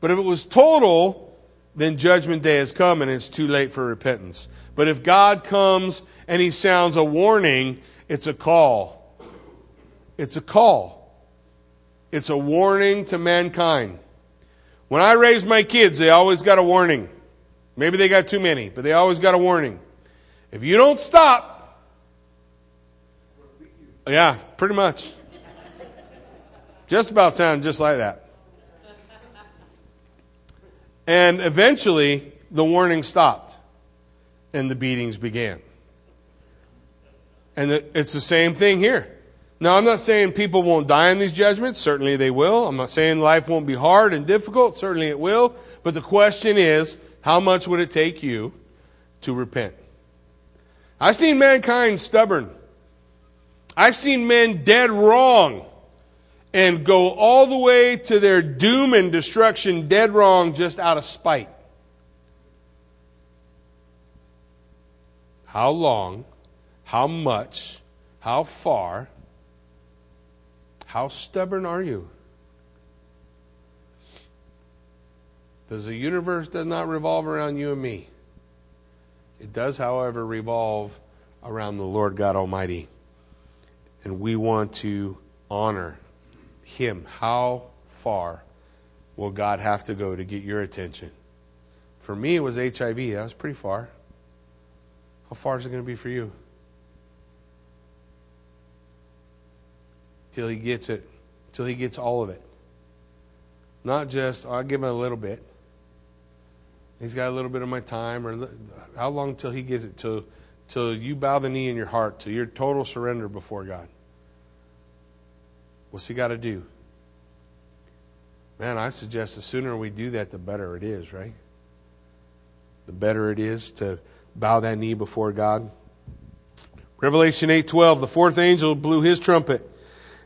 But if it was total, then judgment day has come and it's too late for repentance. But if God comes and he sounds a warning, it's a call. It's a call. It's a warning to mankind. When I raised my kids, they always got a warning. Maybe they got too many, but they always got a warning. If you don't stop, yeah, pretty much. Just about sounded just like that. And eventually, the warning stopped and the beatings began. And it's the same thing here. Now, I'm not saying people won't die in these judgments. Certainly they will. I'm not saying life won't be hard and difficult. Certainly it will. But the question is, how much would it take you to repent? I've seen mankind stubborn. I've seen men dead wrong and go all the way to their doom and destruction dead wrong just out of spite. How long, how much, how far how stubborn are you? Does the universe does not revolve around you and me? It does, however, revolve around the Lord God Almighty. And we want to honor Him. How far will God have to go to get your attention? For me, it was HIV. That was pretty far. How far is it going to be for you? Till he gets it, till he gets all of it. Not just, I'll give him a little bit. He's got a little bit of my time, or how long till he gets it? Till, till you bow the knee in your heart, till your total surrender before God. What's he got to do? Man, I suggest the sooner we do that, the better it is, right? The better it is to bow that knee before God. Revelation 8:12, the fourth angel blew his trumpet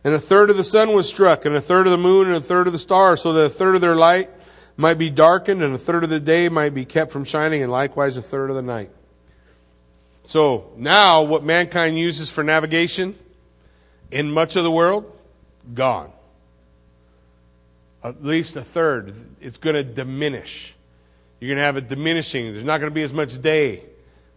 and a third of the sun was struck, and a third of the moon, and a third of the stars, so that a third of their light might be darkened, and a third of the day might be kept from shining, and likewise a third of the night. So now, what mankind uses for navigation in much of the world, gone. At least a third. It's going to diminish. You're going to have a diminishing. There's not going to be as much day.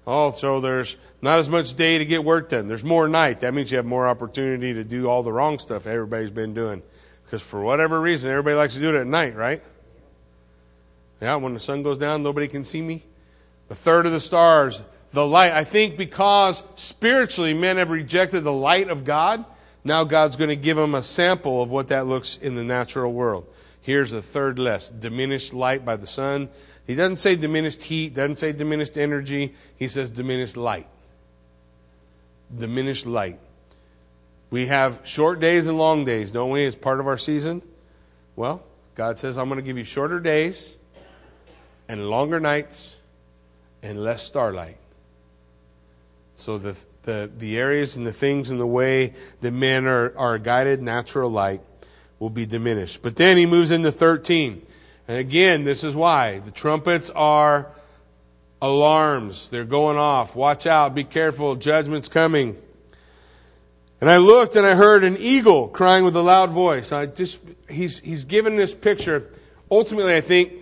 Oh, so there's not as much day to get work done. There's more night. That means you have more opportunity to do all the wrong stuff everybody's been doing. Because for whatever reason, everybody likes to do it at night, right? Yeah, when the sun goes down, nobody can see me. A third of the stars, the light. I think because spiritually men have rejected the light of God, now God's going to give them a sample of what that looks in the natural world. Here's a third less diminished light by the sun, he doesn't say diminished heat, doesn't say diminished energy. He says diminished light. Diminished light. We have short days and long days, don't we, as part of our season? Well, God says, I'm going to give you shorter days and longer nights and less starlight. So the, the, the areas and the things and the way that men are, are guided, natural light, will be diminished. But then he moves into 13. And again, this is why. The trumpets are alarms. They're going off. Watch out. Be careful. Judgment's coming. And I looked and I heard an eagle crying with a loud voice. I just, he's, he's given this picture. Ultimately, I think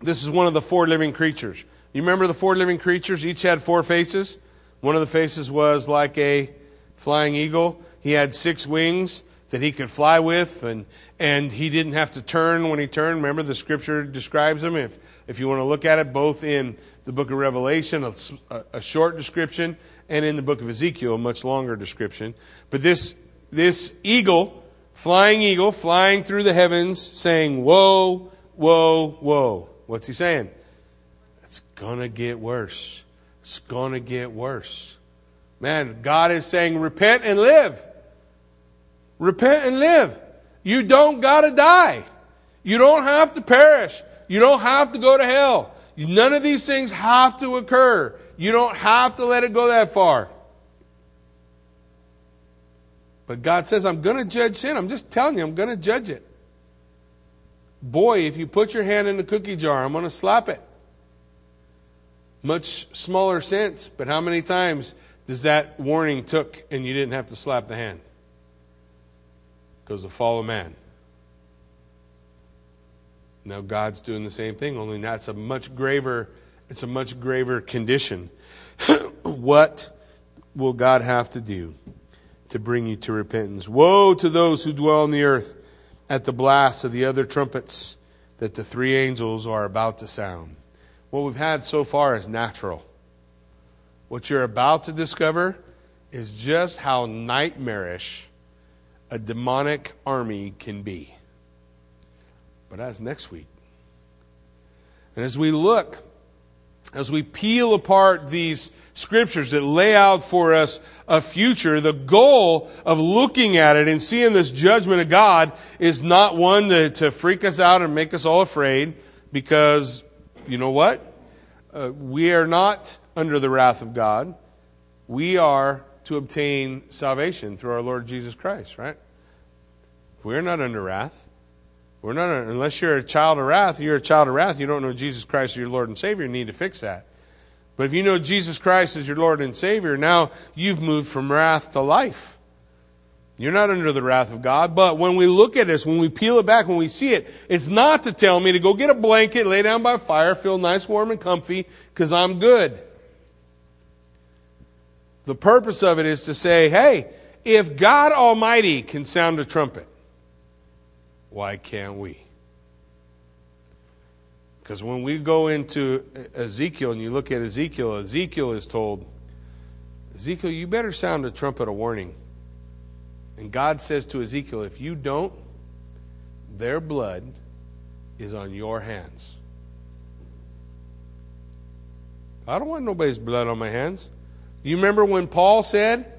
this is one of the four living creatures. You remember the four living creatures? Each had four faces. One of the faces was like a flying eagle. He had six wings that he could fly with, and, and he didn't have to turn when he turned. Remember, the scripture describes him. If, if you want to look at it, both in the book of Revelation, a, a short description, and in the book of Ezekiel, a much longer description. But this, this eagle, flying eagle, flying through the heavens, saying, Woe, woe, woe. What's he saying? It's going to get worse. It's going to get worse. Man, God is saying, repent and live. Repent and live. You don't got to die. You don't have to perish. You don't have to go to hell. None of these things have to occur. You don't have to let it go that far. But God says, I'm going to judge sin. I'm just telling you, I'm going to judge it. Boy, if you put your hand in the cookie jar, I'm going to slap it. Much smaller sense, but how many times does that warning took and you didn't have to slap the hand? Because the fall of man. Now God's doing the same thing, only that's a much graver, it's a much graver condition. what will God have to do to bring you to repentance? Woe to those who dwell on the earth at the blast of the other trumpets that the three angels are about to sound. What we've had so far is natural. What you're about to discover is just how nightmarish a demonic army can be. But that's next week. And as we look, as we peel apart these scriptures that lay out for us a future, the goal of looking at it and seeing this judgment of God is not one to, to freak us out and make us all afraid because, you know what? Uh, we are not under the wrath of God. We are to obtain salvation through our Lord Jesus Christ, right? We're not under wrath. We're not, unless you're a child of wrath, you're a child of wrath, you don't know Jesus Christ as your Lord and Savior, you need to fix that. But if you know Jesus Christ as your Lord and Savior, now you've moved from wrath to life. You're not under the wrath of God. But when we look at this, when we peel it back, when we see it, it's not to tell me to go get a blanket, lay down by a fire, feel nice, warm, and comfy, because I'm good. The purpose of it is to say, hey, if God Almighty can sound a trumpet, why can't we? Because when we go into Ezekiel and you look at Ezekiel, Ezekiel is told, Ezekiel, you better sound a trumpet of warning. And God says to Ezekiel, if you don't, their blood is on your hands. I don't want nobody's blood on my hands. You remember when Paul said,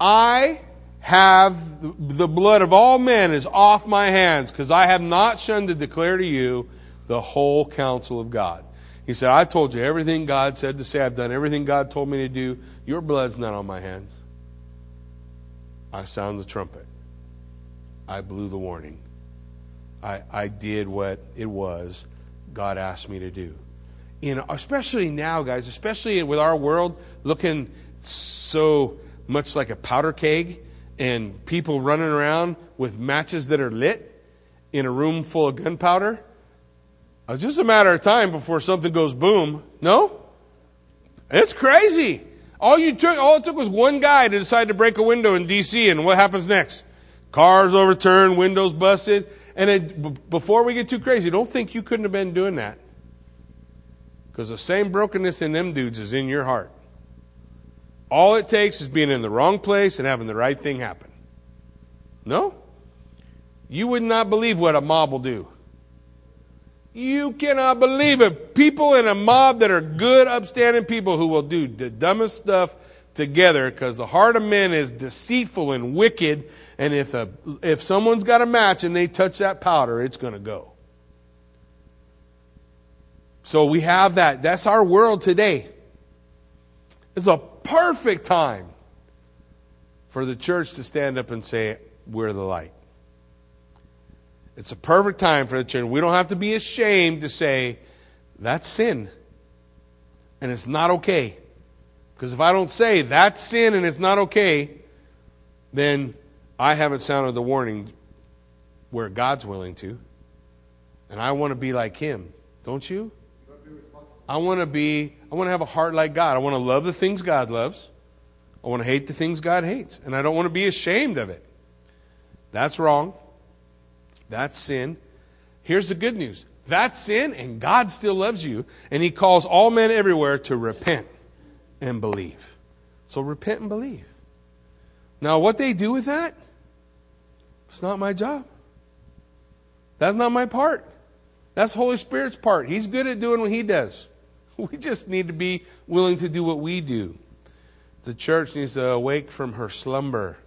I have the blood of all men is off my hands because I have not shunned to declare to you the whole counsel of God. He said, I told you everything God said to say. I've done everything God told me to do. Your blood's not on my hands. I sound the trumpet. I blew the warning. I, I did what it was God asked me to do. In, especially now, guys, especially with our world looking so much like a powder keg and people running around with matches that are lit in a room full of gunpowder it's just a matter of time before something goes boom. No? It's crazy. All you took, all it took was one guy to decide to break a window in D.C. and what happens next? Cars overturned, windows busted. And it, b- before we get too crazy, don't think you couldn't have been doing that. Because the same brokenness in them dudes is in your heart. All it takes is being in the wrong place and having the right thing happen. No? You would not believe what a mob will do. You cannot believe it. People in a mob that are good, upstanding people who will do the dumbest stuff together because the heart of men is deceitful and wicked. And if, a, if someone's got a match and they touch that powder, it's going to go. So we have that. That's our world today. It's a perfect time for the church to stand up and say, We're the light. It's a perfect time for the church. We don't have to be ashamed to say, that's sin. And it's not okay. Because if I don't say that's sin and it's not okay, then I haven't sounded the warning where God's willing to. And I want to be like Him. Don't you? I want to be, I want to have a heart like God. I want to love the things God loves. I want to hate the things God hates. And I don't want to be ashamed of it. That's wrong. That's sin. Here's the good news that's sin, and God still loves you, and He calls all men everywhere to repent and believe. So repent and believe. Now, what they do with that, it's not my job. That's not my part. That's Holy Spirit's part. He's good at doing what He does. We just need to be willing to do what we do. The church needs to awake from her slumber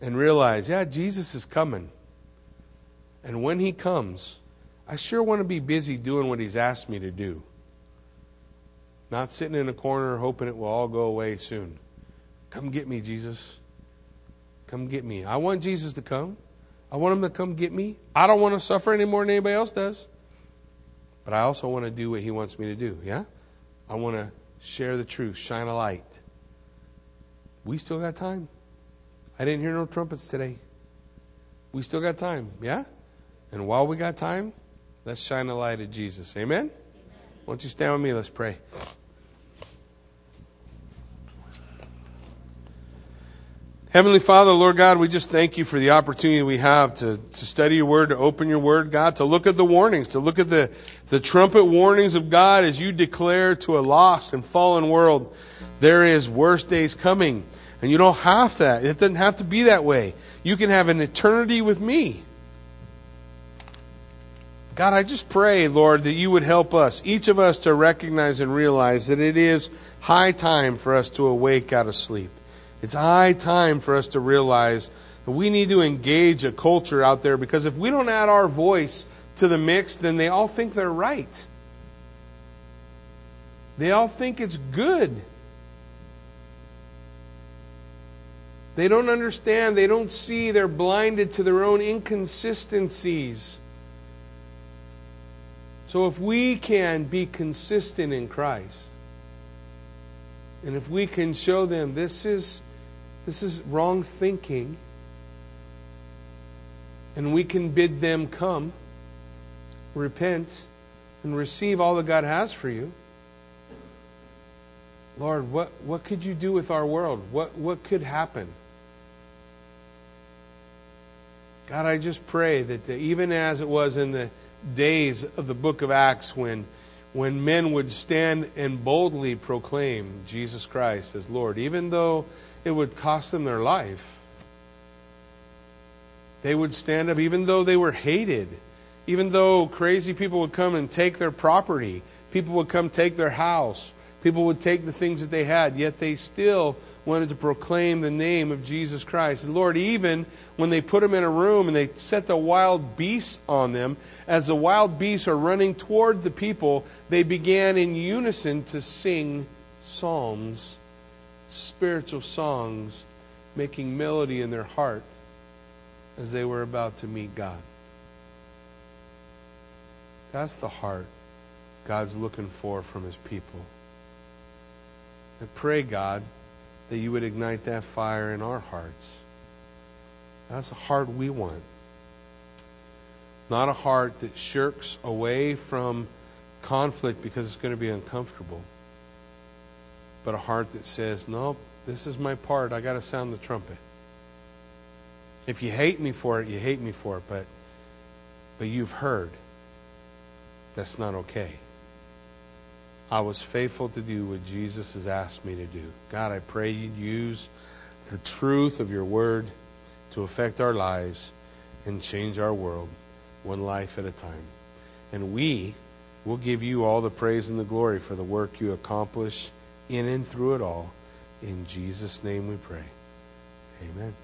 and realize, yeah, Jesus is coming. And when he comes, I sure want to be busy doing what he's asked me to do. Not sitting in a corner hoping it will all go away soon. Come get me, Jesus. Come get me. I want Jesus to come. I want him to come get me. I don't want to suffer any more than anybody else does. But I also want to do what he wants me to do. Yeah? I want to share the truth, shine a light. We still got time. I didn't hear no trumpets today. We still got time. Yeah? And while we got time, let's shine a light at Jesus. Amen? Amen. Won't you stand with me? Let's pray. Heavenly Father, Lord God, we just thank you for the opportunity we have to, to study your word, to open your word, God, to look at the warnings, to look at the, the trumpet warnings of God as you declare to a lost and fallen world, there is worse days coming. And you don't have that. It doesn't have to be that way. You can have an eternity with me. God, I just pray, Lord, that you would help us, each of us, to recognize and realize that it is high time for us to awake out of sleep. It's high time for us to realize that we need to engage a culture out there because if we don't add our voice to the mix, then they all think they're right. They all think it's good. They don't understand, they don't see, they're blinded to their own inconsistencies. So if we can be consistent in Christ, and if we can show them this is this is wrong thinking. And we can bid them come, repent, and receive all that God has for you. Lord, what, what could you do with our world? What, what could happen? God, I just pray that even as it was in the days of the book of Acts when, when men would stand and boldly proclaim Jesus Christ as Lord, even though it would cost them their life. They would stand up even though they were hated, even though crazy people would come and take their property, people would come take their house, people would take the things that they had, yet they still wanted to proclaim the name of Jesus Christ. And Lord, even when they put them in a room and they set the wild beasts on them, as the wild beasts are running toward the people, they began in unison to sing psalms spiritual songs, making melody in their heart as they were about to meet God. That's the heart God's looking for from his people. I pray, God, that you would ignite that fire in our hearts. That's a heart we want. Not a heart that shirks away from conflict because it's going to be uncomfortable but a heart that says, Nope, this is my part. I got to sound the trumpet. If you hate me for it, you hate me for it, but, but you've heard. That's not okay. I was faithful to do what Jesus has asked me to do. God, I pray you use the truth of your word to affect our lives and change our world one life at a time. And we will give you all the praise and the glory for the work you accomplish in and through it all. In Jesus' name we pray. Amen.